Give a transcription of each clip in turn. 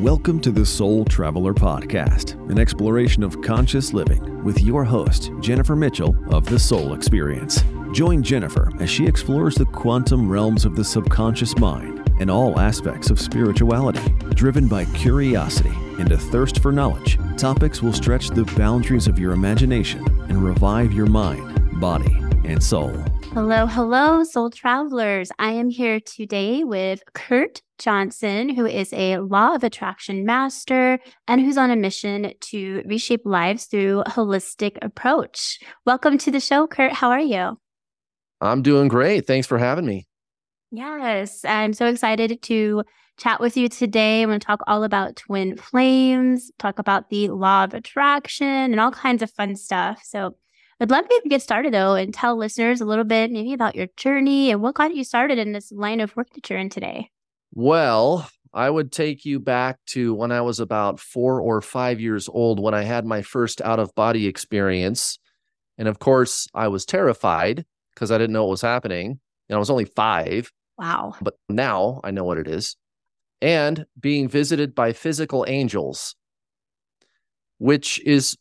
Welcome to the Soul Traveler Podcast, an exploration of conscious living with your host, Jennifer Mitchell of The Soul Experience. Join Jennifer as she explores the quantum realms of the subconscious mind and all aspects of spirituality. Driven by curiosity and a thirst for knowledge, topics will stretch the boundaries of your imagination and revive your mind, body, and soul. Hello, hello, soul travelers. I am here today with Kurt Johnson, who is a law of attraction master and who's on a mission to reshape lives through a holistic approach. Welcome to the show, Kurt. How are you? I'm doing great. Thanks for having me. Yes, I'm so excited to chat with you today. I'm going to talk all about twin flames, talk about the law of attraction, and all kinds of fun stuff. So, I'd love you to get started though and tell listeners a little bit maybe about your journey and what got you started in this line of work that you're in today. Well, I would take you back to when I was about four or five years old when I had my first out of body experience. And of course, I was terrified because I didn't know what was happening. And I was only five. Wow. But now I know what it is. And being visited by physical angels, which is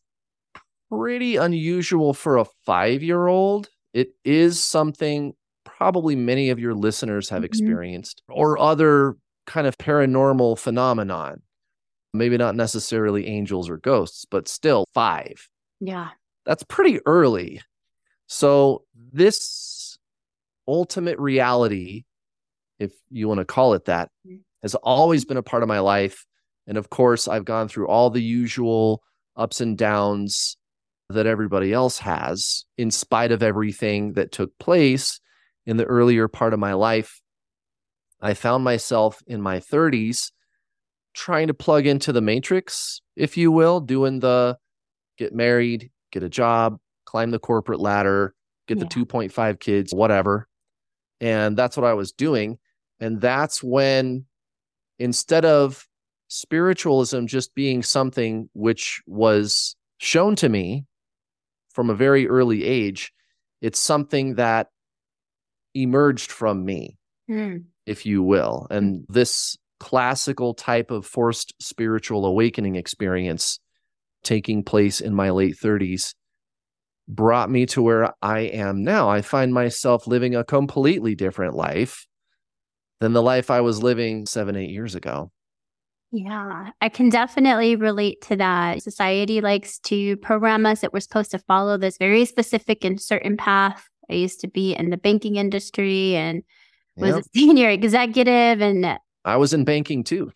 pretty unusual for a five year old. It is something probably many of your listeners have mm-hmm. experienced or other kind of paranormal phenomenon. Maybe not necessarily angels or ghosts, but still five. Yeah. That's pretty early. So, this ultimate reality, if you want to call it that, mm-hmm. has always been a part of my life. And of course, I've gone through all the usual ups and downs that everybody else has, in spite of everything that took place in the earlier part of my life. I found myself in my 30s trying to plug into the matrix, if you will, doing the get married, get a job, climb the corporate ladder, get yeah. the 2.5 kids, whatever. And that's what I was doing. And that's when, instead of spiritualism just being something which was shown to me from a very early age, it's something that emerged from me, mm. if you will. And this classical type of forced spiritual awakening experience taking place in my late 30s brought me to where I am now. I find myself living a completely different life than the life I was living seven, eight years ago. Yeah, I can definitely relate to that. Society likes to program us that we're supposed to follow this very specific and certain path. I used to be in the banking industry and was yep. a senior executive and I was in banking too.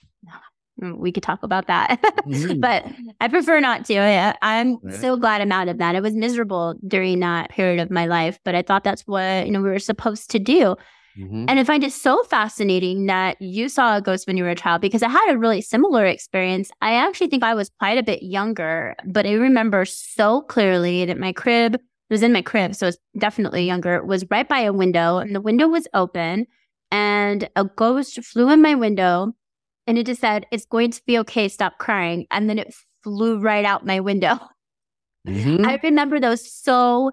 We could talk about that, mm-hmm. but I prefer not to. I, am right. so glad I'm out of that. I was miserable during that period of my life, but I thought that's what you know we were supposed to do. Mm-hmm. And I find it so fascinating that you saw a ghost when you were a child because I had a really similar experience. I actually think I was quite a bit younger, but I remember so clearly that my crib it was in my crib, so it's definitely younger, it was right by a window, and the window was open, and a ghost flew in my window, and it just said, It's going to be okay, stop crying. And then it flew right out my window. Mm-hmm. I remember those so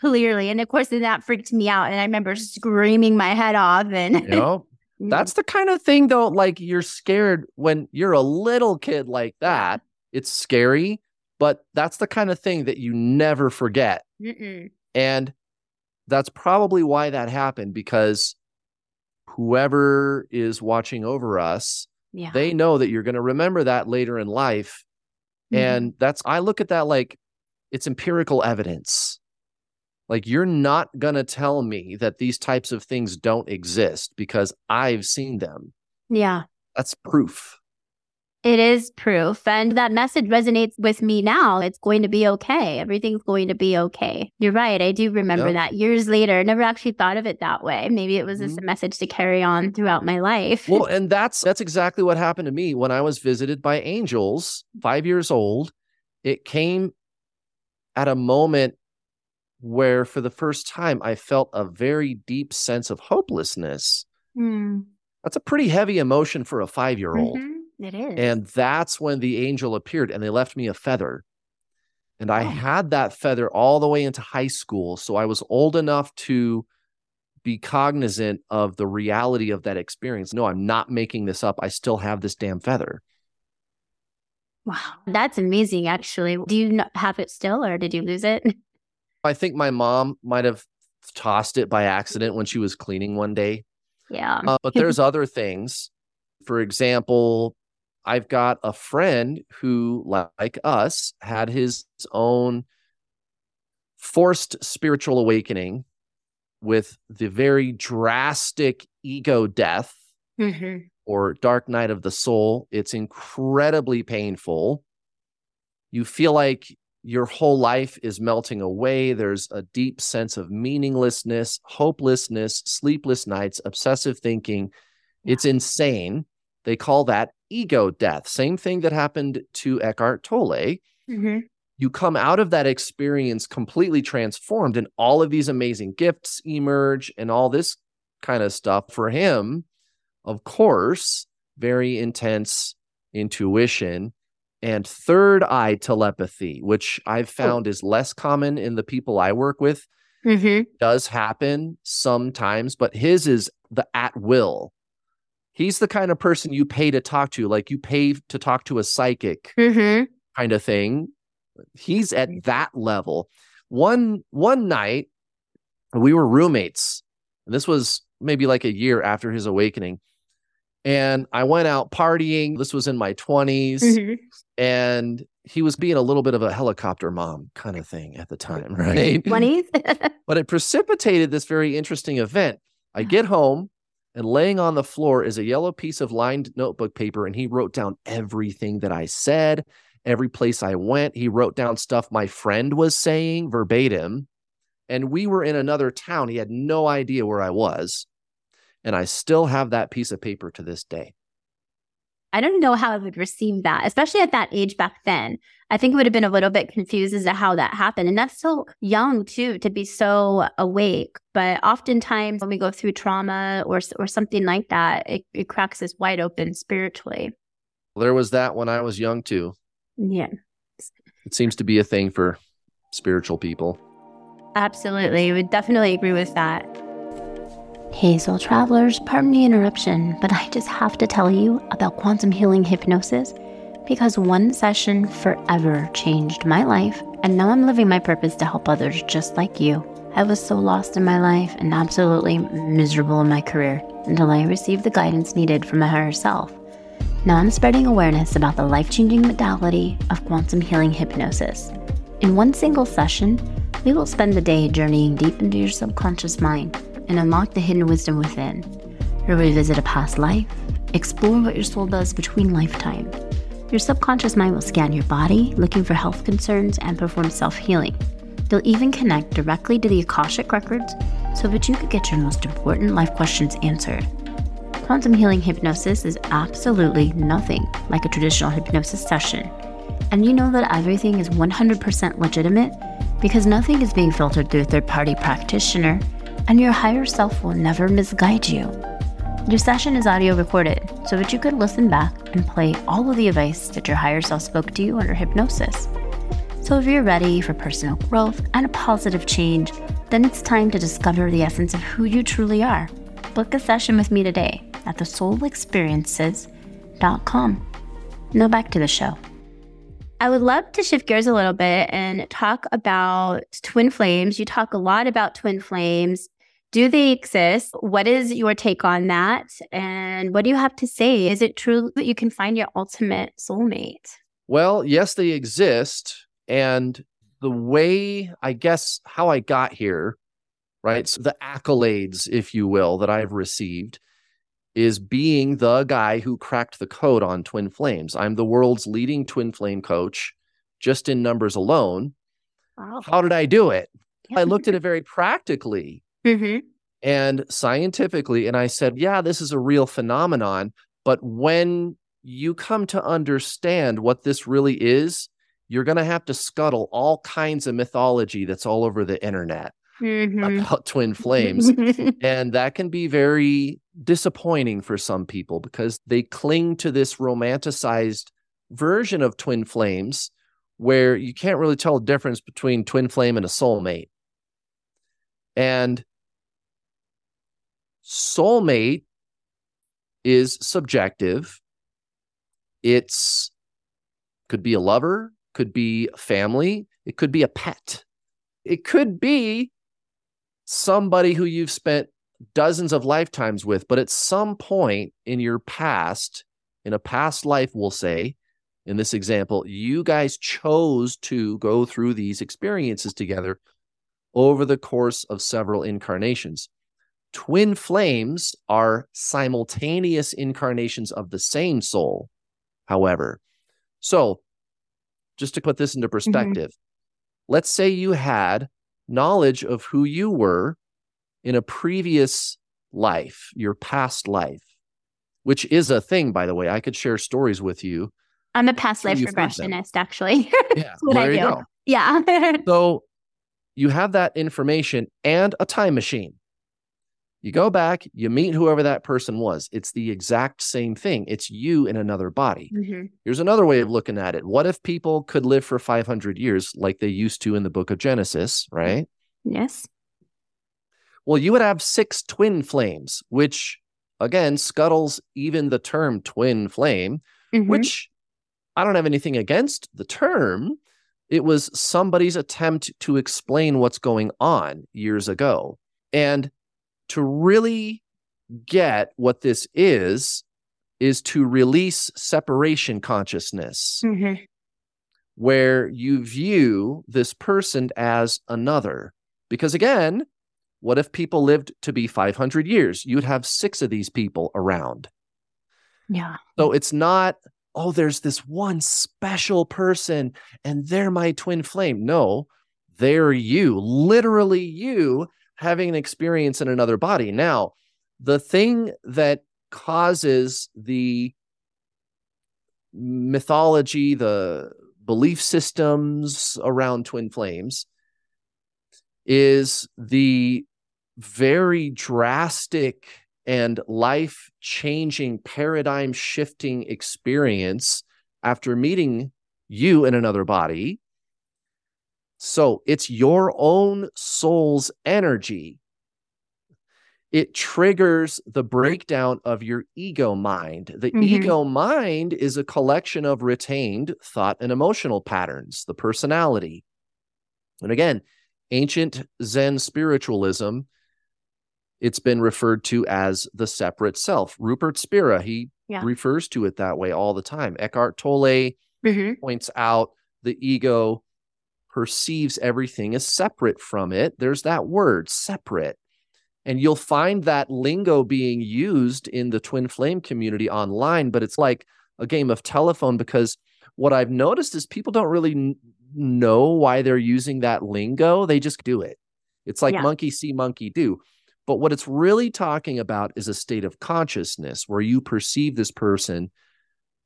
clearly. And of course, then that freaked me out. And I remember screaming my head off. And you know, that's the kind of thing though, like you're scared when you're a little kid like that. It's scary, but that's the kind of thing that you never forget. Mm-mm. And that's probably why that happened because whoever is watching over us, yeah. they know that you're going to remember that later in life. Mm-hmm. And that's, I look at that like it's empirical evidence. Like, you're not going to tell me that these types of things don't exist because I've seen them. Yeah. That's proof. It is proof. And that message resonates with me now. It's going to be okay. Everything's going to be okay. You're right. I do remember yep. that years later. Never actually thought of it that way. Maybe it was just mm-hmm. a message to carry on throughout my life. Well, and that's that's exactly what happened to me when I was visited by angels, five years old. It came at a moment where for the first time I felt a very deep sense of hopelessness. Mm. That's a pretty heavy emotion for a five year old. Mm-hmm. It is. And that's when the angel appeared and they left me a feather. And I oh. had that feather all the way into high school. So I was old enough to be cognizant of the reality of that experience. No, I'm not making this up. I still have this damn feather. Wow. That's amazing, actually. Do you have it still or did you lose it? I think my mom might have tossed it by accident when she was cleaning one day. Yeah. Uh, but there's other things. For example, I've got a friend who, like us, had his own forced spiritual awakening with the very drastic ego death mm-hmm. or dark night of the soul. It's incredibly painful. You feel like your whole life is melting away. There's a deep sense of meaninglessness, hopelessness, sleepless nights, obsessive thinking. It's insane. They call that ego death. Same thing that happened to Eckhart Tolle. Mm-hmm. You come out of that experience completely transformed, and all of these amazing gifts emerge and all this kind of stuff. For him, of course, very intense intuition and third eye telepathy, which I've oh. found oh. is less common in the people I work with, mm-hmm. does happen sometimes, but his is the at will. He's the kind of person you pay to talk to, like you pay to talk to a psychic mm-hmm. kind of thing. He's at that level. One one night, we were roommates, and this was maybe like a year after his awakening. And I went out partying. This was in my 20s. Mm-hmm and he was being a little bit of a helicopter mom kind of thing at the time, right? 20s. but it precipitated this very interesting event. I get home and laying on the floor is a yellow piece of lined notebook paper, and he wrote down everything that I said, every place I went. He wrote down stuff my friend was saying verbatim. And we were in another town. He had no idea where I was. And I still have that piece of paper to this day. I don't know how I would receive that, especially at that age back then. I think it would have been a little bit confused as to how that happened. And that's so young too to be so awake. But oftentimes when we go through trauma or or something like that, it, it cracks us wide open spiritually. Well, there was that when I was young too. Yeah. It seems to be a thing for spiritual people. Absolutely. I would definitely agree with that. Hey, soul travelers, pardon the interruption, but I just have to tell you about quantum healing hypnosis because one session forever changed my life, and now I'm living my purpose to help others just like you. I was so lost in my life and absolutely miserable in my career until I received the guidance needed from my higher self. Now I'm spreading awareness about the life changing modality of quantum healing hypnosis. In one single session, we will spend the day journeying deep into your subconscious mind and unlock the hidden wisdom within. Revisit a past life, explore what your soul does between lifetimes. Your subconscious mind will scan your body, looking for health concerns, and perform self healing. They'll even connect directly to the Akashic records so that you could get your most important life questions answered. Quantum healing hypnosis is absolutely nothing like a traditional hypnosis session. And you know that everything is 100% legitimate because nothing is being filtered through a third party practitioner and your higher self will never misguide you. Your session is audio recorded so that you could listen back and play all of the advice that your higher self spoke to you under hypnosis. So, if you're ready for personal growth and a positive change, then it's time to discover the essence of who you truly are. Book a session with me today at thesoulexperiences.com. Now, back to the show. I would love to shift gears a little bit and talk about twin flames. You talk a lot about twin flames do they exist? What is your take on that? And what do you have to say? Is it true that you can find your ultimate soulmate? Well, yes, they exist. And the way, I guess, how I got here, right? So the accolades, if you will, that I've received is being the guy who cracked the code on twin flames. I'm the world's leading twin flame coach just in numbers alone. Wow. How did I do it? I looked at it very practically. Mm-hmm. And scientifically, and I said, yeah, this is a real phenomenon. But when you come to understand what this really is, you're going to have to scuttle all kinds of mythology that's all over the internet mm-hmm. about twin flames. and that can be very disappointing for some people because they cling to this romanticized version of twin flames where you can't really tell the difference between twin flame and a soulmate. And soulmate is subjective. It's Could be a lover, could be family, it could be a pet. It could be somebody who you've spent dozens of lifetimes with, but at some point in your past, in a past life, we'll say, in this example, you guys chose to go through these experiences together over the course of several incarnations. Twin flames are simultaneous incarnations of the same soul, however. So, just to put this into mm-hmm. perspective, mm-hmm. let's say you had knowledge of who you were in a previous life, your past life, which is a thing, by the way. I could share stories with you. I'm a past life regressionist, actually. yeah, what there I do. Go. Yeah. so you have that information and a time machine. You go back, you meet whoever that person was. It's the exact same thing. It's you in another body. Mm-hmm. Here's another way of looking at it. What if people could live for 500 years like they used to in the book of Genesis, right? Yes. Well, you would have six twin flames, which again scuttles even the term twin flame, mm-hmm. which I don't have anything against the term. It was somebody's attempt to explain what's going on years ago. And to really get what this is, is to release separation consciousness, mm-hmm. where you view this person as another. Because again, what if people lived to be 500 years? You'd have six of these people around. Yeah. So it's not, oh, there's this one special person and they're my twin flame. No, they're you, literally you having an experience in another body. Now, the thing that causes the mythology, the belief systems around twin flames is the very drastic and life changing, paradigm shifting experience after meeting you in another body so it's your own soul's energy. It triggers the breakdown of your ego mind. The mm-hmm. ego mind is a collection of retained thought and emotional patterns, the personality. And again, ancient Zen spiritualism, it's been referred to as the separate self. Rupert Spira, he yeah. refers to it that way all the time. Eckhart Tolle mm-hmm. points out the ego perceives everything as separate from it. There's that word, separate. And you'll find that lingo being used in the twin flame community online, but it's like a game of telephone because what I've noticed is people don't really n- know why they're using that lingo. They just do it. It's like yeah. monkey see, monkey do. But what it's really talking about is a state of consciousness where you perceive this person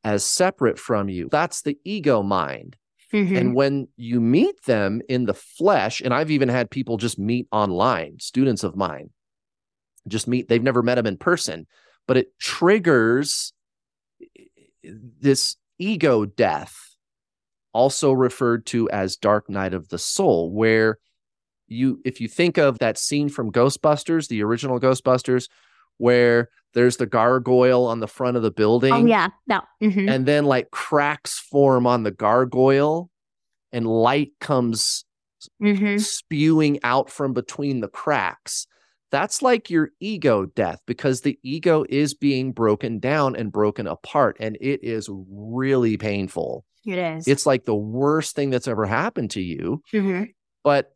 as separate from you. That's the ego mind. Mm-hmm. And when you meet them in the flesh, and I've even had people just meet online, students of mine, just meet, they've never met them in person, but it triggers this ego death, also referred to as dark night of the soul, where you, if you think of that scene from Ghostbusters, the original Ghostbusters, where there's the gargoyle on the front of the building. Oh yeah, no. Mm-hmm. And then like cracks form on the gargoyle, and light comes mm-hmm. spewing out from between the cracks. That's like your ego death because the ego is being broken down and broken apart, and it is really painful. It is. It's like the worst thing that's ever happened to you. Mm-hmm. But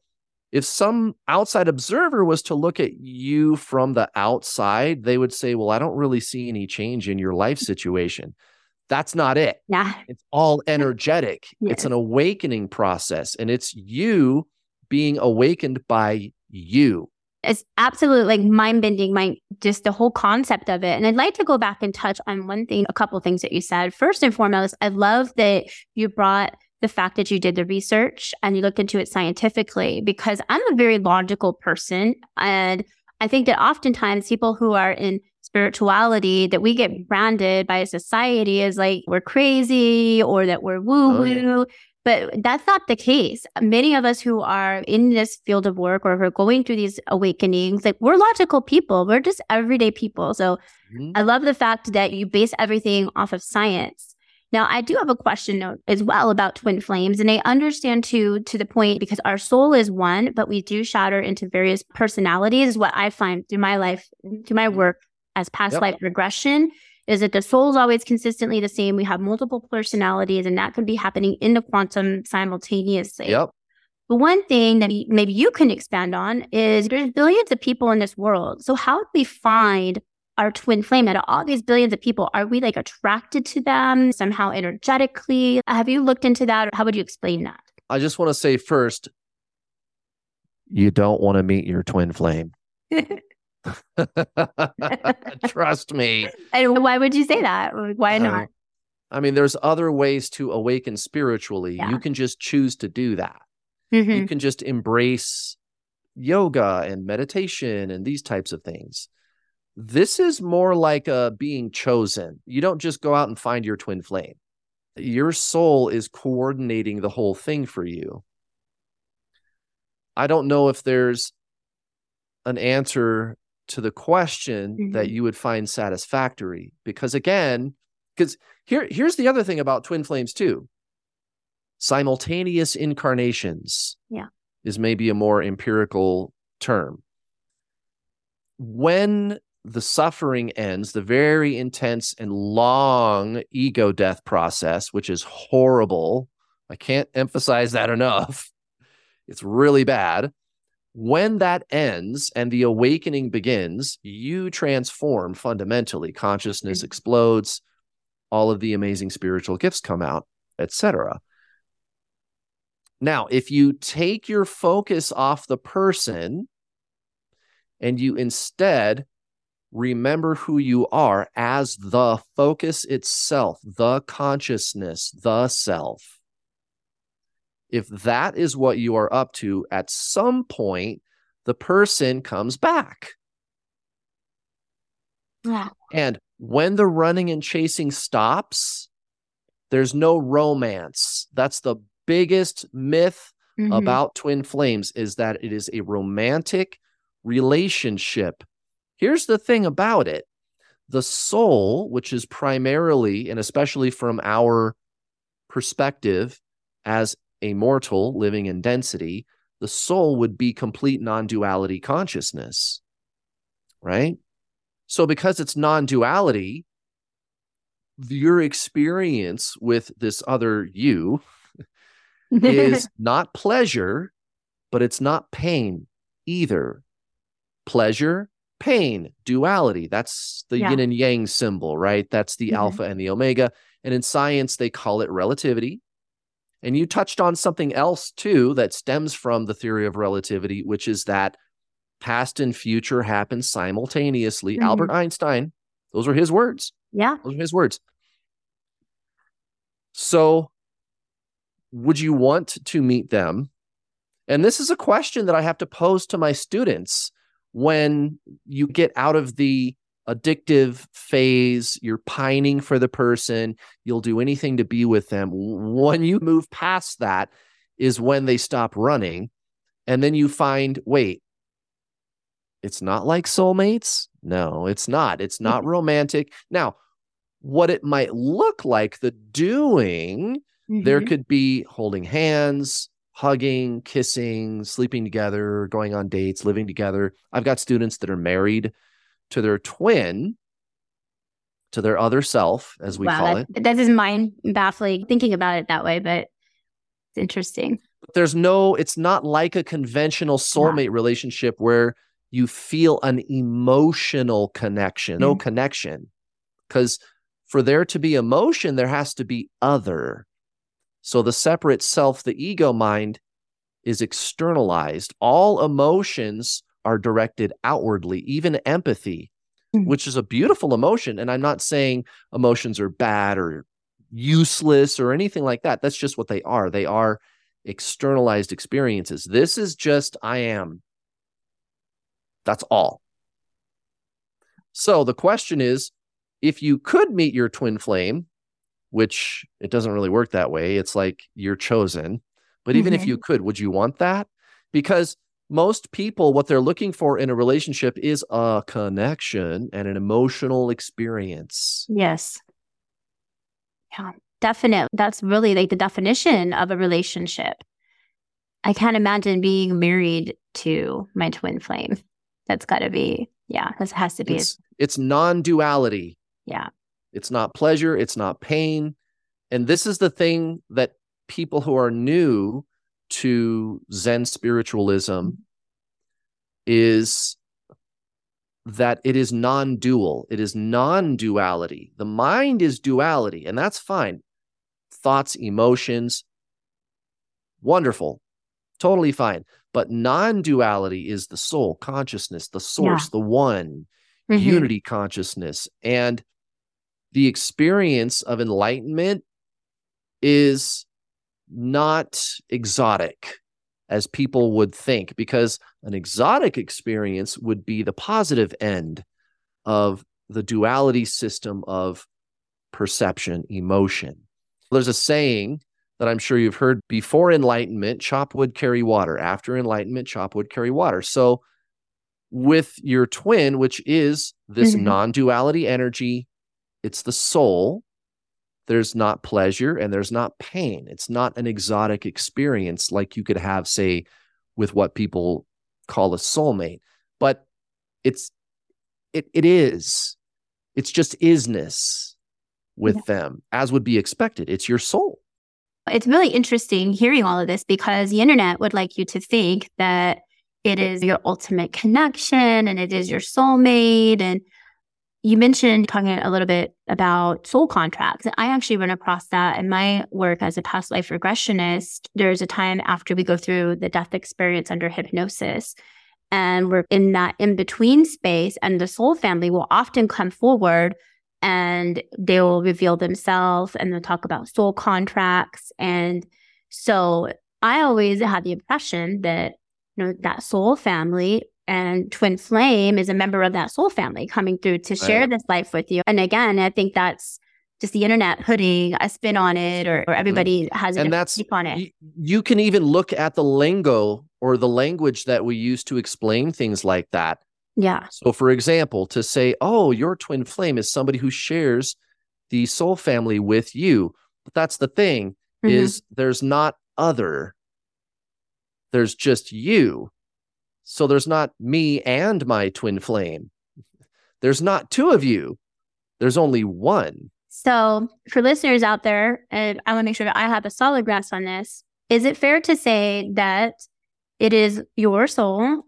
if some outside observer was to look at you from the outside, they would say, Well, I don't really see any change in your life situation. That's not it. Yeah. It's all energetic. Yes. It's an awakening process, and it's you being awakened by you. It's absolutely like mind bending, my just the whole concept of it. And I'd like to go back and touch on one thing, a couple things that you said. First and foremost, I love that you brought the fact that you did the research and you looked into it scientifically because I'm a very logical person. And I think that oftentimes people who are in spirituality that we get branded by society as like we're crazy or that we're woo woo. Oh, yeah. But that's not the case. Many of us who are in this field of work or who are going through these awakenings, like we're logical people. We're just everyday people. So mm-hmm. I love the fact that you base everything off of science. Now, I do have a question as well about twin flames, and I understand too to the point because our soul is one, but we do shatter into various personalities. Is what I find through my life, through my mm-hmm. work as past yep. life regression, is that the soul is always consistently the same. We have multiple personalities, and that could be happening in the quantum simultaneously. Yep. But one thing that maybe you can expand on is there's billions of people in this world. So how do we find our twin flame out of all these billions of people are we like attracted to them somehow energetically? Have you looked into that or how would you explain that? I just want to say first you don't want to meet your twin flame. Trust me. And why would you say that? Why not? Uh, i mean there's other ways to awaken spiritually. Yeah. you can just choose to do that. Mm-hmm. you can just embrace yoga and meditation and these types of things this is more like a being chosen. You don't just go out and find your twin flame. Your soul is coordinating the whole thing for you. I don't know if there's an answer to the question mm-hmm. that you would find satisfactory because again, because here here's the other thing about twin flames too. Simultaneous incarnations. Yeah. Is maybe a more empirical term. When the suffering ends, the very intense and long ego death process, which is horrible. I can't emphasize that enough. It's really bad. When that ends and the awakening begins, you transform fundamentally. Consciousness mm-hmm. explodes, all of the amazing spiritual gifts come out, etc. Now, if you take your focus off the person and you instead remember who you are as the focus itself, the consciousness, the self. If that is what you are up to, at some point, the person comes back. Yeah. And when the running and chasing stops, there's no romance. That's the biggest myth mm-hmm. about twin flames is that it is a romantic relationship Here's the thing about it the soul, which is primarily and especially from our perspective as a mortal living in density, the soul would be complete non duality consciousness, right? So, because it's non duality, your experience with this other you is not pleasure, but it's not pain either. Pleasure pain, duality. That's the yeah. yin and yang symbol, right? That's the mm-hmm. alpha and the omega. And in science, they call it relativity. And you touched on something else too that stems from the theory of relativity, which is that past and future happen simultaneously. Mm-hmm. Albert Einstein, those are his words. Yeah. Those are his words. So, would you want to meet them? And this is a question that I have to pose to my students when you get out of the addictive phase, you're pining for the person, you'll do anything to be with them. When you move past that, is when they stop running. And then you find, wait, it's not like soulmates. No, it's not. It's not romantic. Now, what it might look like, the doing, mm-hmm. there could be holding hands, hugging, kissing, sleeping together, going on dates, living together. I've got students that are married to their twin, to their other self, as we wow, call that, it. That is mind baffling thinking about it that way, but it's interesting. There's no, it's not like a conventional soulmate yeah. relationship where you feel an emotional connection, mm-hmm. no connection. Because for there to be emotion, there has to be other. So the separate self, the ego mind, is externalized. All emotions are directed outwardly, even empathy, mm-hmm. which is a beautiful emotion. And I'm not saying emotions are bad or useless or anything like that. That's just what they are. They are externalized experiences. This is just I am. That's all. So the question is if you could meet your twin flame, which it doesn't really work that way. It's like you're chosen. But even mm-hmm. if you could, would you want that? Because most people, what they're looking for in a relationship is a connection and an emotional experience. Yes. Yeah. definitely. That's really like the definition of a relationship. I can't imagine being married to my twin flame. That's got to be, yeah, this has to be. It's, it's non duality. Yeah. It's not pleasure, it's not pain. And this is the thing that people who are new to Zen spiritualism is that it is non dual, it is non duality. The mind is duality, and that's fine. Thoughts, emotions, wonderful, totally fine. But non duality is the soul, consciousness, the source, yeah. the one, mm-hmm. unity consciousness. And the experience of enlightenment is not exotic as people would think, because an exotic experience would be the positive end of the duality system of perception, emotion. There's a saying that I'm sure you've heard before enlightenment, chop wood, carry water. After enlightenment, chop wood, carry water. So, with your twin, which is this mm-hmm. non duality energy, it's the soul there's not pleasure and there's not pain. It's not an exotic experience like you could have, say, with what people call a soulmate. But it's it it is. It's just isness with yeah. them, as would be expected. It's your soul. It's really interesting hearing all of this because the internet would like you to think that it is your ultimate connection and it is your soulmate and you mentioned talking a little bit about soul contracts. I actually run across that in my work as a past life regressionist. There's a time after we go through the death experience under hypnosis, and we're in that in between space, and the soul family will often come forward and they will reveal themselves and they'll talk about soul contracts. And so I always had the impression that you know that soul family and twin flame is a member of that soul family coming through to share right. this life with you and again i think that's just the internet putting a spin on it or, or mm-hmm. everybody mm-hmm. has a and that's on it you can even look at the lingo or the language that we use to explain things like that yeah so for example to say oh your twin flame is somebody who shares the soul family with you but that's the thing mm-hmm. is there's not other there's just you so there's not me and my twin flame. There's not two of you. There's only one. So, for listeners out there, and I want to make sure that I have a solid grasp on this, is it fair to say that it is your soul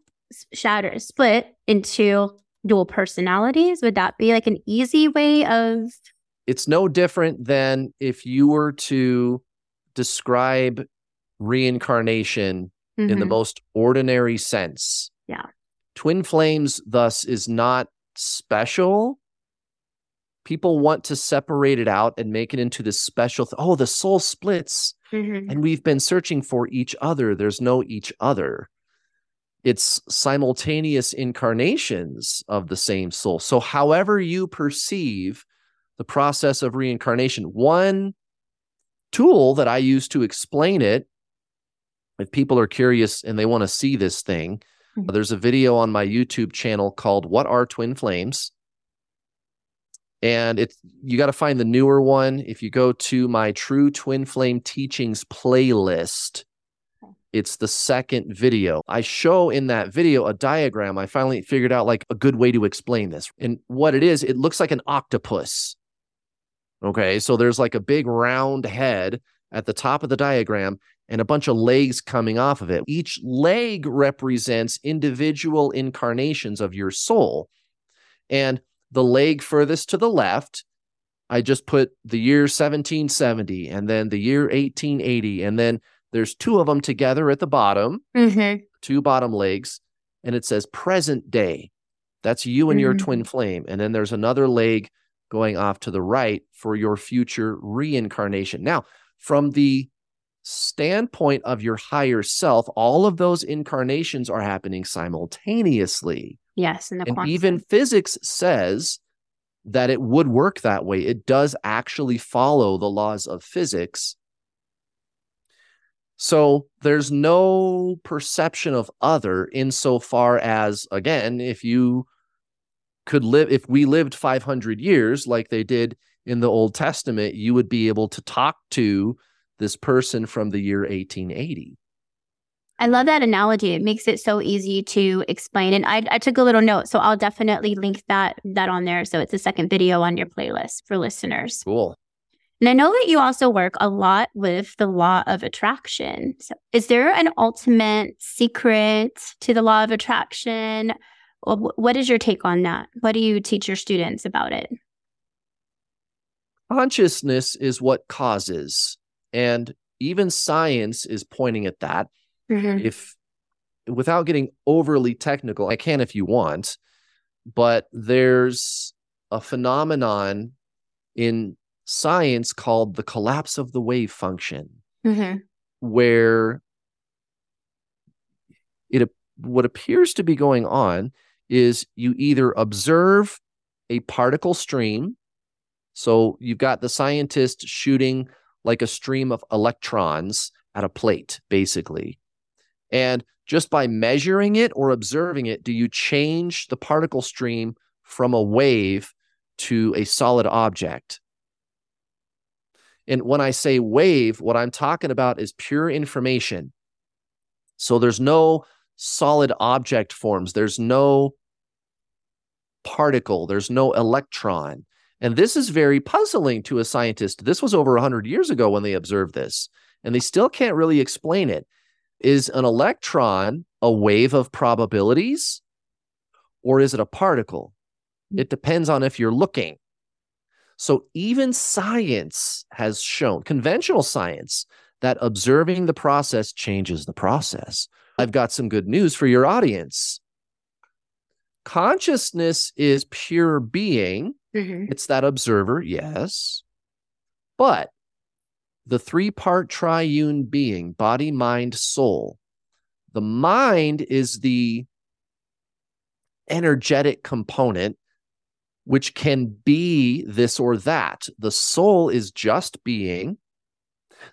shattered, split into dual personalities? Would that be like an easy way of? It's no different than if you were to describe reincarnation mm-hmm. in the mm-hmm. most ordinary sense. Yeah. Twin flames, thus, is not special. People want to separate it out and make it into this special. Th- oh, the soul splits, mm-hmm. and we've been searching for each other. There's no each other. It's simultaneous incarnations of the same soul. So, however you perceive the process of reincarnation, one tool that I use to explain it if people are curious and they want to see this thing, mm-hmm. there's a video on my YouTube channel called What Are Twin Flames? And it's you got to find the newer one. If you go to my True Twin Flame Teachings playlist, it's the second video. I show in that video a diagram. I finally figured out like a good way to explain this. And what it is, it looks like an octopus. Okay. So there's like a big round head at the top of the diagram and a bunch of legs coming off of it. Each leg represents individual incarnations of your soul. And the leg furthest to the left, I just put the year 1770 and then the year 1880. And then there's two of them together at the bottom, mm-hmm. two bottom legs, and it says present day. That's you and mm-hmm. your twin flame. And then there's another leg going off to the right for your future reincarnation. Now, from the standpoint of your higher self, all of those incarnations are happening simultaneously. Yes. and even physics says that it would work that way. It does actually follow the laws of physics. So there's no perception of other insofar as, again, if you could live, if we lived 500 years like they did in the Old Testament, you would be able to talk to this person from the year 1880. I love that analogy. It makes it so easy to explain. And I, I took a little note, so I'll definitely link that that on there. So it's a second video on your playlist for listeners. Cool. And I know that you also work a lot with the law of attraction. So is there an ultimate secret to the law of attraction? What is your take on that? What do you teach your students about it? Consciousness is what causes, and even science is pointing at that. Mm-hmm. If without getting overly technical, I can if you want, but there's a phenomenon in science called the collapse of the wave function, mm-hmm. where it what appears to be going on is you either observe a particle stream. So you've got the scientist shooting like a stream of electrons at a plate, basically. And just by measuring it or observing it, do you change the particle stream from a wave to a solid object? And when I say wave, what I'm talking about is pure information. So there's no solid object forms, there's no particle, there's no electron. And this is very puzzling to a scientist. This was over 100 years ago when they observed this, and they still can't really explain it. Is an electron a wave of probabilities or is it a particle? Hmm. It depends on if you're looking. So even science has shown, conventional science, that observing the process changes the process. I've got some good news for your audience. Consciousness is pure being. Mm-hmm. It's that observer, yes. But the three part triune being body, mind, soul. The mind is the energetic component, which can be this or that. The soul is just being,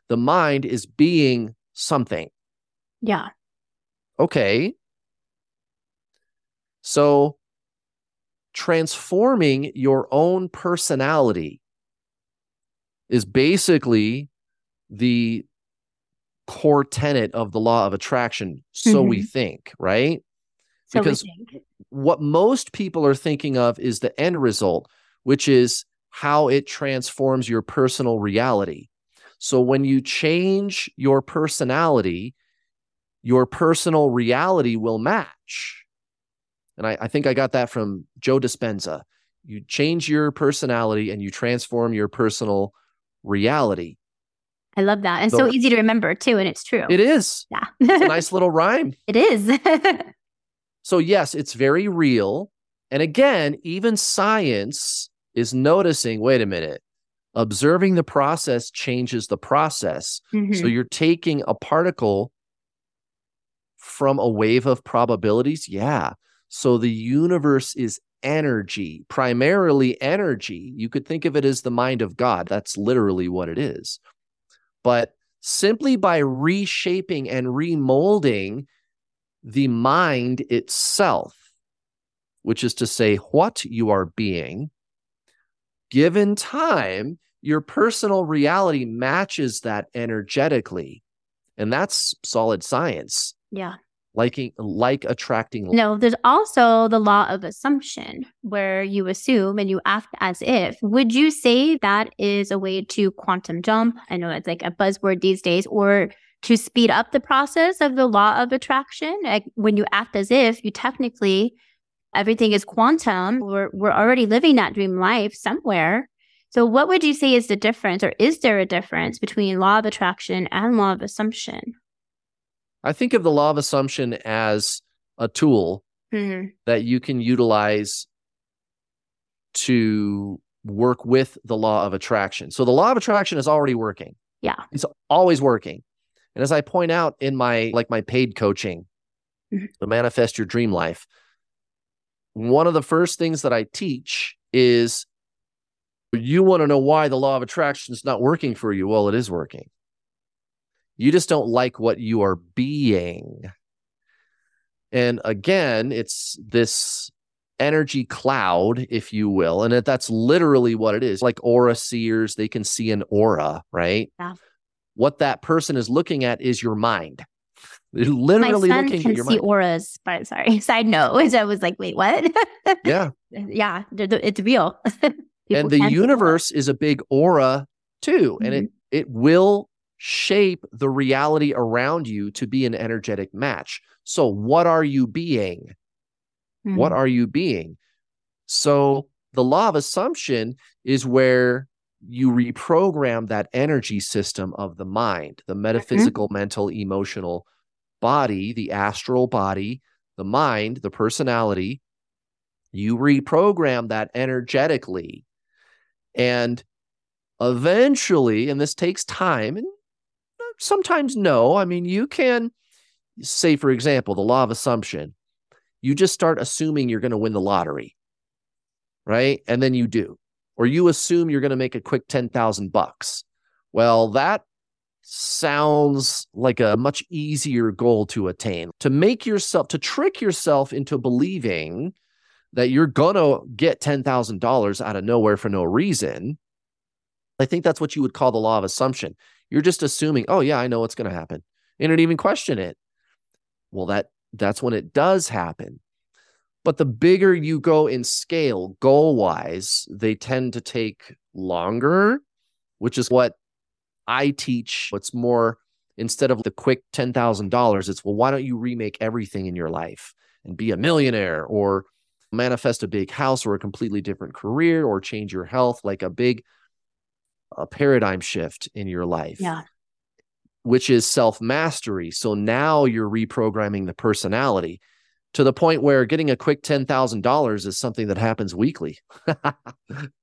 the mind is being something. Yeah. Okay. So transforming your own personality is basically the core tenet of the law of attraction. So mm-hmm. we think, right? So because think. what most people are thinking of is the end result, which is how it transforms your personal reality. So when you change your personality, your personal reality will match. And I, I, think I got that from Joe Dispenza. You change your personality and you transform your personal reality. I love that. And so, so easy to remember too. And it's true. It is. Yeah. it's a nice little rhyme. It is. so, yes, it's very real. And again, even science is noticing wait a minute, observing the process changes the process. Mm-hmm. So, you're taking a particle from a wave of probabilities. Yeah. So, the universe is energy, primarily energy. You could think of it as the mind of God. That's literally what it is. But simply by reshaping and remolding the mind itself, which is to say, what you are being, given time, your personal reality matches that energetically. And that's solid science. Yeah liking like attracting no there's also the law of assumption where you assume and you act as if. Would you say that is a way to quantum jump? I know it's like a buzzword these days or to speed up the process of the law of attraction? Like when you act as if you technically everything is quantum. We're, we're already living that dream life somewhere. So what would you say is the difference or is there a difference between law of attraction and law of assumption I think of the law of assumption as a tool mm-hmm. that you can utilize to work with the law of attraction. So the law of attraction is already working. Yeah. It's always working. And as I point out in my like my paid coaching, mm-hmm. to manifest your dream life, one of the first things that I teach is you want to know why the law of attraction is not working for you. Well, it is working. You just don't like what you are being. And again, it's this energy cloud, if you will. And that's literally what it is. Like aura seers, they can see an aura, right? Yeah. What that person is looking at is your mind. They're literally My son looking can at your see mind. auras, but sorry, side note, I was like, wait, what? yeah. yeah, it's real. And the can see auras. universe is a big aura too. And it Mm-hmm. it will shape the reality around you to be an energetic match. So what are you being? What Mhm. are you being? So the law of assumption is where you reprogram that energy system of the mind, the metaphysical, mental, emotional body, the astral body, the mind, the personality. You reprogram that energetically. And eventually, and this takes time, and sometimes no. I mean, you can say, for example, the law of assumption you just start assuming you're going to win the lottery, right? And then you do, or you assume you're going to make a quick 10,000 bucks. Well, that sounds like a much easier goal to attain. To make yourself, to trick yourself into believing that you're going to get $10,000 out of nowhere for no reason. I think that's what you would call the law of assumption. You're just assuming, oh, yeah, I know what's going to happen. You don't even question it. Well, that that's when it does happen. But the bigger you go in scale, goal wise, they tend to take longer, which is what I teach. What's more, instead of the quick $10,000, it's well, why don't you remake everything in your life and be a millionaire or manifest a big house or a completely different career or change your health, like a big a paradigm shift in your life Yeah. which is self mastery. So now you're reprogramming the personality to the point where getting a quick $10,000 is something that happens weekly.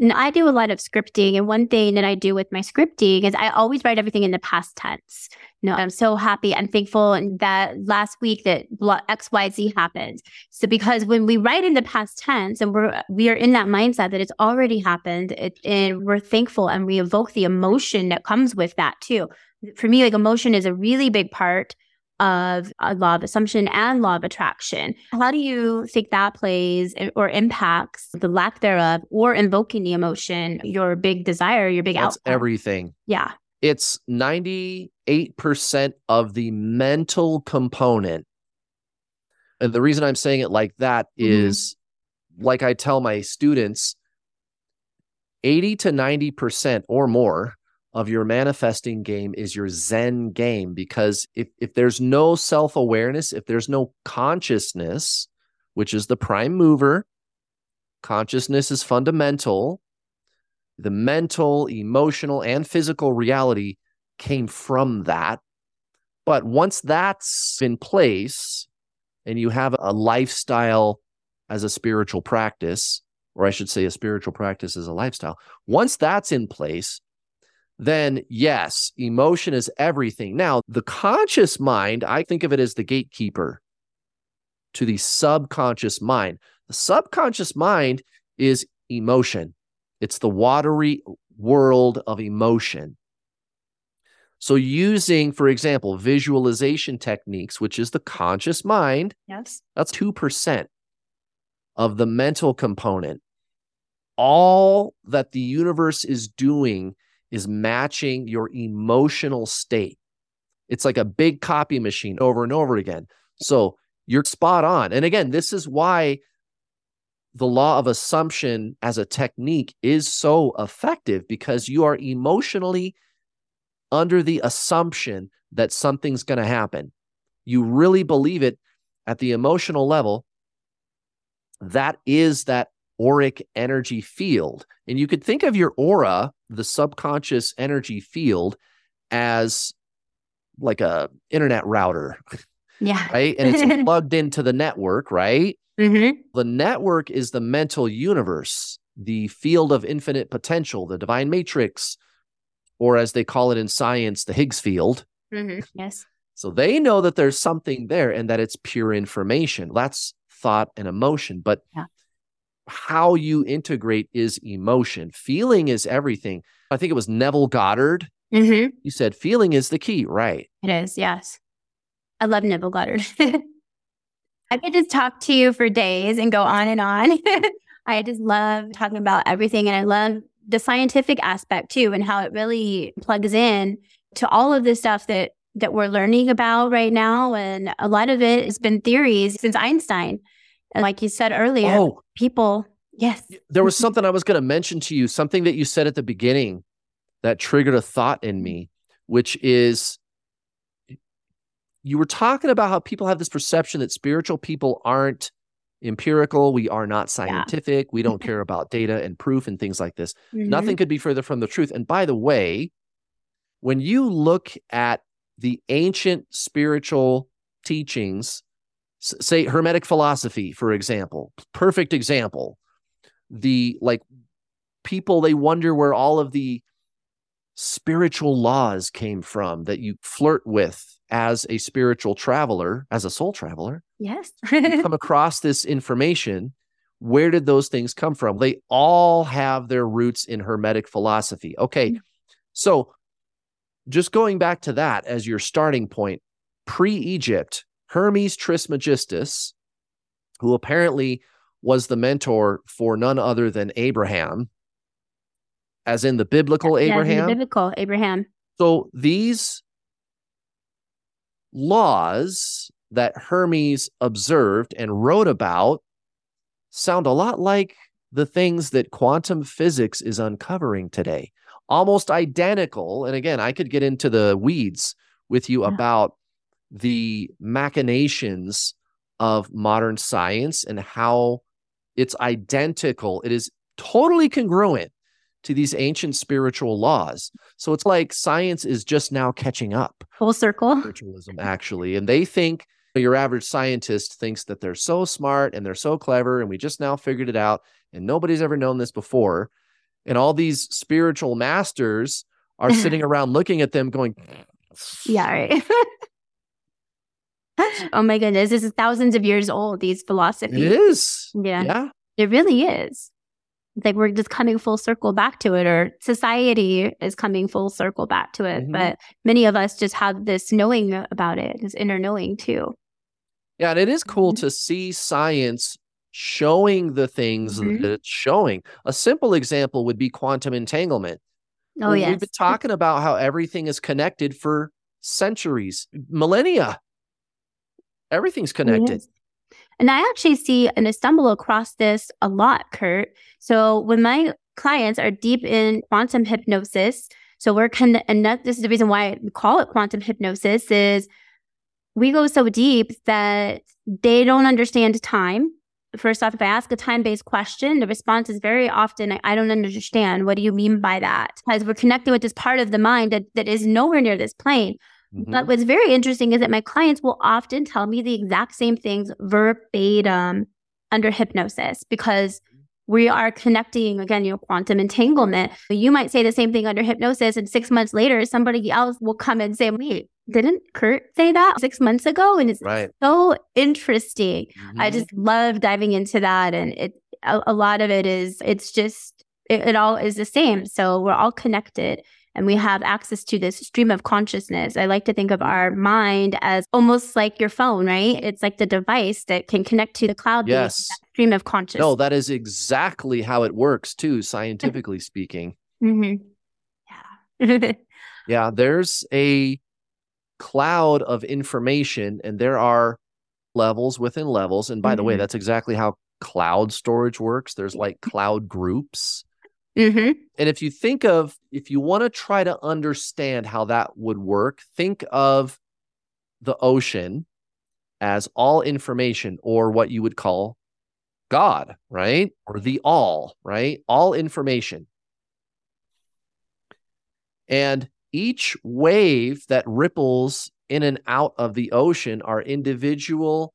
And I do a lot of scripting. And one thing that I do with my scripting is I always write everything in the past tense. You know, I'm so happy and thankful and that last week that XYZ happened. So because when we write in the past tense and we're we are in that mindset that it's already happened, it, and we're thankful and we evoke the emotion that comes with that too. For me, like emotion is a really big part of a law of assumption and law of attraction. How do you think that plays or impacts the lack thereof or invoking the emotion, your big desire, your big That's outcome? everything. yeah. It's 98% of the mental component. And the reason I'm saying it like that Mhm. is, like I tell my students, 80 to 90% or more of your manifesting game is your Zen game. Because if, if there's no self awareness, if there's no consciousness, which is the prime mover, consciousness is fundamental. The mental, emotional, and physical reality came from that. But once that's in place and you have a lifestyle as a spiritual practice, or I should say, a spiritual practice as a lifestyle, once that's in place, then yes, emotion is everything. Now, the conscious mind, I think of it as the gatekeeper to the subconscious mind. The subconscious mind is emotion, it's the watery world of emotion. So, using, for example, visualization techniques, which is the conscious mind, Yes. that's 2% of the mental component. All that the universe is doing is matching your emotional state. It's like a big copy machine over and over again. So you're spot on. And again, this is why the law of assumption as a technique is so effective because you are emotionally under the assumption that something's going to happen. You really believe it at the emotional level. That is that auric energy field. And you could think of your aura, the subconscious energy field, as like a internet router, Yeah. right? And it's plugged into the network, right? Mm-hmm. The network is the mental universe, the field of infinite potential, the divine matrix, or as they call it in science, the Higgs field. Mm-hmm. Yes. So they know that there's something there and that it's pure information. That's thought and emotion. But Yeah. How you integrate is emotion. Feeling is everything. I think it was Neville Goddard. Mm-hmm. You said feeling is the key, right? It is. Yes. I love Neville Goddard. I could just talk to you for days and go on and on. I just love talking about everything and I love the scientific aspect too and how it really plugs in to all of the stuff that that we're learning about right now and a lot of it has been theories since Einstein. And like you said earlier, oh, people yes. There was something I was going to mention to you, something that you said at the beginning that triggered a thought in me, which is you were talking about how people have this perception that spiritual people aren't empirical, we are not scientific, yeah. we don't care about data and proof and things like this. Mm-hmm. Nothing could be further from the truth. And by the way, when you look at the ancient spiritual teachings, say Hermetic philosophy, for example, perfect example, the like people, they wonder where all of the spiritual laws came from that you flirt with as a spiritual traveler, as a soul traveler. Yes. come across this information. Where did those things come from? They all have their roots in Hermetic philosophy. Okay. Mm-hmm. So, just going back to that as your starting point, pre Egypt, Hermes Trismegistus, who apparently was the mentor for none other than Abraham, as in the biblical yeah, Abraham. The biblical Abraham. So these laws that Hermes observed and wrote about sound a lot like the things that quantum physics is uncovering today. Almost identical. And again, I could get into the weeds with you yeah. about the machinations of modern science and how it's identical. It is totally congruent to these ancient spiritual laws. So it's like science is just now catching up. Full circle. Spiritualism, actually. And they think your average scientist thinks that they're so smart and they're so clever and we just now figured it out and nobody's ever known this before. And all these spiritual masters are sitting around looking at them going, Yeah, right. oh my goodness. This is thousands of years old, these philosophies. It is. Yeah. Yeah. It really is It's like we're just coming full circle back to it or society is coming full circle back to it mm-hmm. but many of us just have this knowing about it this inner knowing too yeah and it is cool mm-hmm. to see science showing the things mm-hmm. that it's showing a simple example would be quantum entanglement oh yeah we've been talking about how everything is connected for centuries millennia everything's connected and I actually see and I stumble across this a lot, Kurt. So when my clients are deep in quantum hypnosis, so we're con- and that, this is the reason why we call it quantum hypnosis is we go so deep that they don't understand time. First off, if I ask a time-based question, the response is very often, I, I don't understand. What do you mean by that? Because we're connected with this part of the mind that, that is nowhere near this plane. Mm-hmm. But what's very interesting is that my clients will often tell me the exact same things verbatim under hypnosis because we are connecting again, you know, quantum entanglement. You might say the same thing under hypnosis, and six months later, somebody else will come and say, Wait, didn't Kurt say that six months ago? And it's right. so interesting. Mm-hmm. I just love diving into that. And it a, a lot of it is it's just it, it all is the same. So we're all connected and we have access to this stream of consciousness. I like to think of our mind as almost like your phone, right? It's like the device that can connect to the cloud. Yes. Stream of consciousness. No, that is exactly how it works, too, scientifically speaking. Mm-hmm. Yeah. yeah. There's a cloud of information, and there are levels within levels. And by mm-hmm. the way, mm-hmm. that's exactly how cloud storage works. There's like cloud groups. Mm-hmm. And if you think of, if you want to try to understand how that would work, think of the ocean as all information or what you would call God, right? Or the all, right? All information. And each wave that ripples in and out of the ocean are individual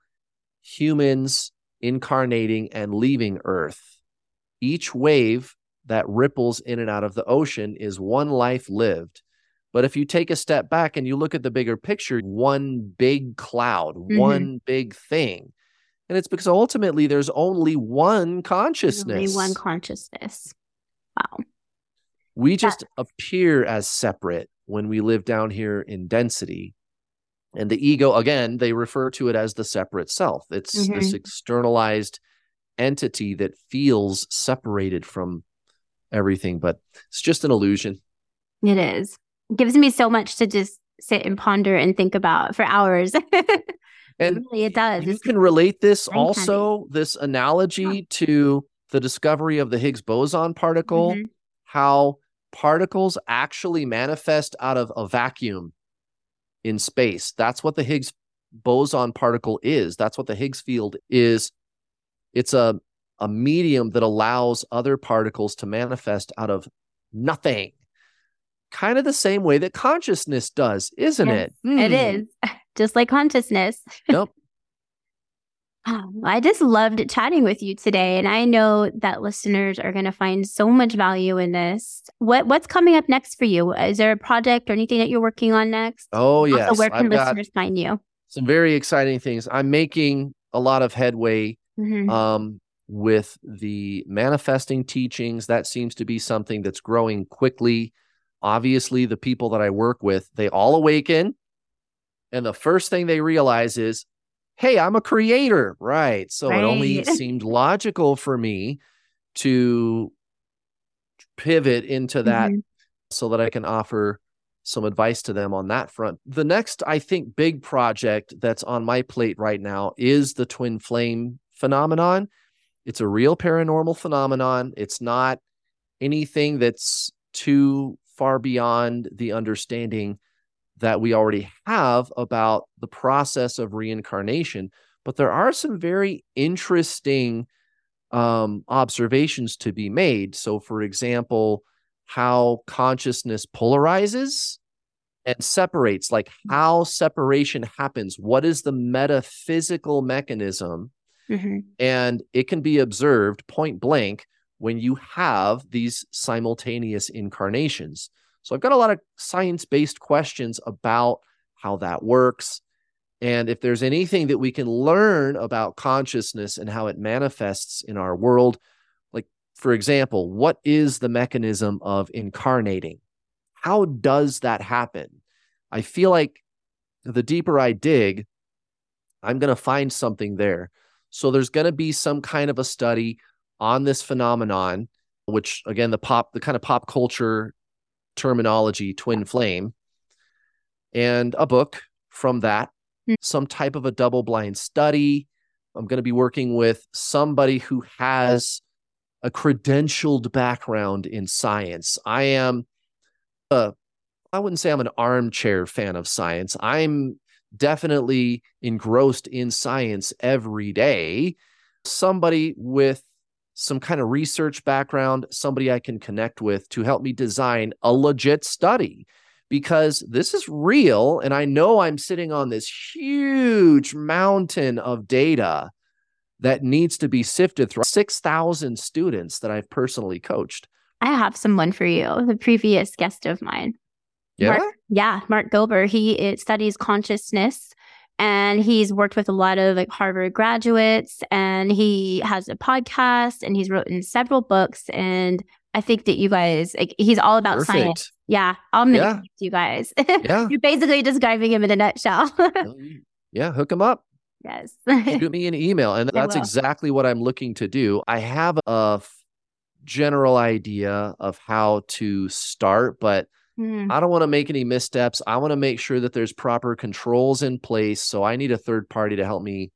humans incarnating and leaving Earth. Each wave that ripples in and out of the ocean is one life lived. But if you take a step back and you look at the bigger picture, one big cloud, mm-hmm. one big thing. And it's because ultimately there's only one consciousness. Only one consciousness. Wow. We just appear as separate when we live down here in density. And the ego, again, they refer to it as the separate self. It's mm-hmm. this externalized entity that feels separated from everything, but it's just an illusion. It is. It gives me so much to just sit and ponder and think about for hours. and really, it does. You it's can relate this also, this analogy yeah. to the discovery of the Higgs boson particle, mm-hmm. how particles actually manifest out of a vacuum in space. That's what the Higgs boson particle is. That's what the Higgs field is. It's a a medium that allows other particles to manifest out of nothing. Kind of the same way that consciousness does, isn't yes, it? Mm. It hmm. Just like consciousness. Yep. I just loved chatting with you today, and I know that listeners are going to find so much value in this. What what's coming up next for you? Is there a project or anything that you're working on next? Oh yes, also, where can I've listeners find you? Some very exciting things. I'm making a lot of headway mm-hmm. um, with the manifesting teachings. That seems to be something that's growing quickly. Obviously, the people that I work with, they all awaken, and the first thing they realize is hey, I'm a creator. Right. So right. it only seemed logical for me to pivot into that mm-hmm. so that I can offer some advice to them on that front. The next, I think, big project that's on my plate right now is the twin flame phenomenon. It's a real paranormal phenomenon. It's not anything that's too far beyond the understanding that we already have about the process of reincarnation. But there are some very interesting um, observations to be made. So, for example, how consciousness polarizes and separates, like how separation happens. What is the metaphysical mechanism? Mm-hmm. And it can be observed point blank when you have these simultaneous incarnations. So I've got a lot of science based questions about how that works. And if there's anything that we can learn about consciousness and how it manifests in our world, like, for example, what is the mechanism of incarnating? How does that happen? I feel like the deeper I dig, I'm going to find something there. So there's going to be some kind of a study on this phenomenon, which again, the pop, the kind of pop culture terminology, twin flame, and a book from that, mm-hmm. some type of a double blind study. I'm going to be working with somebody who has a credentialed background in science. I am a, I wouldn't say I'm an armchair fan of science. I'm definitely engrossed in science every day. Somebody with some kind of research background, somebody I can connect with to help me design a legit study because this is real. And I know I'm sitting on this huge mountain of data that needs to be sifted through 6,000 students that I've personally coached. I have someone for you, the previous guest of mine. Yeah. Mark, yeah, Mark Gilbert. He studies consciousness and he's worked with a lot of like Harvard graduates and he has a podcast and he's written several books and I think that you guys like he's all about Perfect. science. Yeah, I'll gonna yeah. you guys. Yeah. You're basically describing him in a nutshell. yeah, hook him up. Yes. Shoot me an email. And that's exactly what I'm looking to do. I have a f- general idea of how to start, but Mm. I don't want to make any missteps. I want to make sure that there's proper controls in place. So I need a third party to help me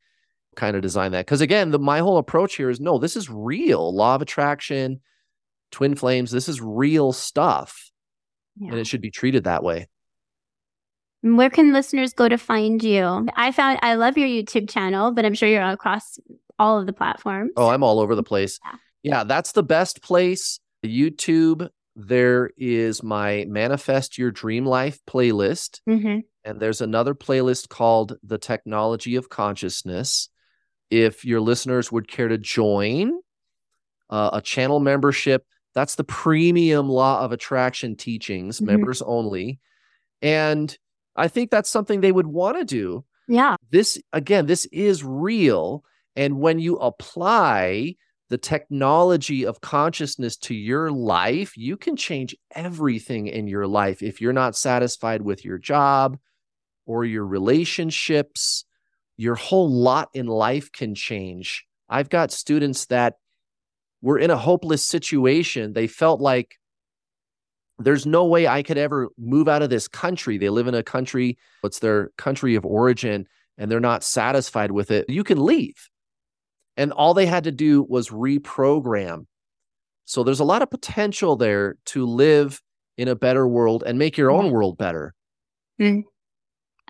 kind of design that. Because again, the, my whole approach here is no, this is real. Law of attraction, twin flames, this is real stuff. Yeah. And it should be treated that way. Where can listeners go to find you? I found I love your YouTube channel, but I'm sure you're across all of the platforms. Oh, I'm all over the place. Yeah, yeah that's the best place. YouTube, there is my Manifest Your Dream Life playlist. Mm-hmm. And there's another playlist called The Technology of Consciousness. If your listeners would care to join uh, a channel membership, that's the premium law of attraction teachings, mm-hmm. members only. And I think that's something they would want to do. Yeah. This, again, this is real. And when you apply the technology of consciousness to your life, you can change everything in your life. If you're not satisfied with your job or your relationships, your whole lot in life can change. I've got students that were in a hopeless situation. They felt like there's no way I could ever move out of this country. They live in a country, what's their country of origin, and they're not satisfied with it. You can leave. And all they had to do was reprogram. So there's a lot of potential there to live in a better world and make your own world better. Mm.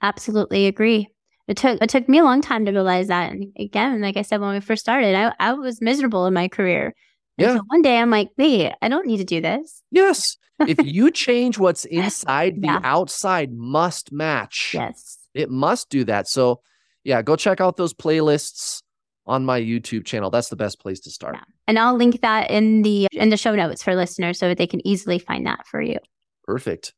Absolutely agree. It took it took me a long time to realize that. And again, like I said when we first started, I, I was miserable in my career. And Yeah. so one day I'm like, wait, I don't need to do this. Yes. if you change what's inside, the outside must match. Yes. It must do that. So, yeah, go check out those playlists on my YouTube channel. That's the best place to start. Yeah. And I'll link that in the in the show notes for listeners so that they can easily find that for you. Perfect.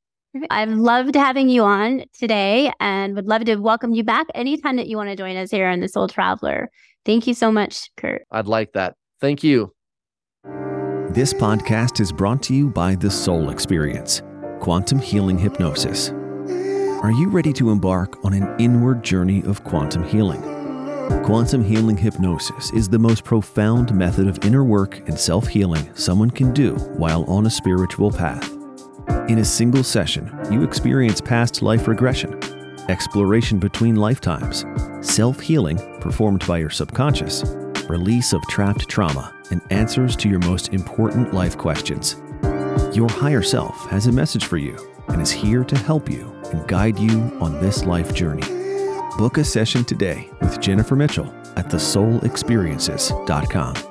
I've loved having you on today and would love to welcome you back anytime that you want to join us here on The Soul Traveler. Thank you so much, Kurt. I'd like that. Thank you. This podcast is brought to you by The Soul Experience, Quantum Healing Hypnosis. Are you ready to embark on an inward journey of quantum healing? Quantum healing hypnosis is the most profound method of inner work and self healing someone can do while on a spiritual path. In a single session, you experience past life regression, exploration between lifetimes, self healing performed by your subconscious, release of trapped trauma, and answers to your most important life questions. Your higher self has a message for you and is here to help you and guide you on this life journey. Book a session today with Jennifer Mitchell at thesoulexperiences.com.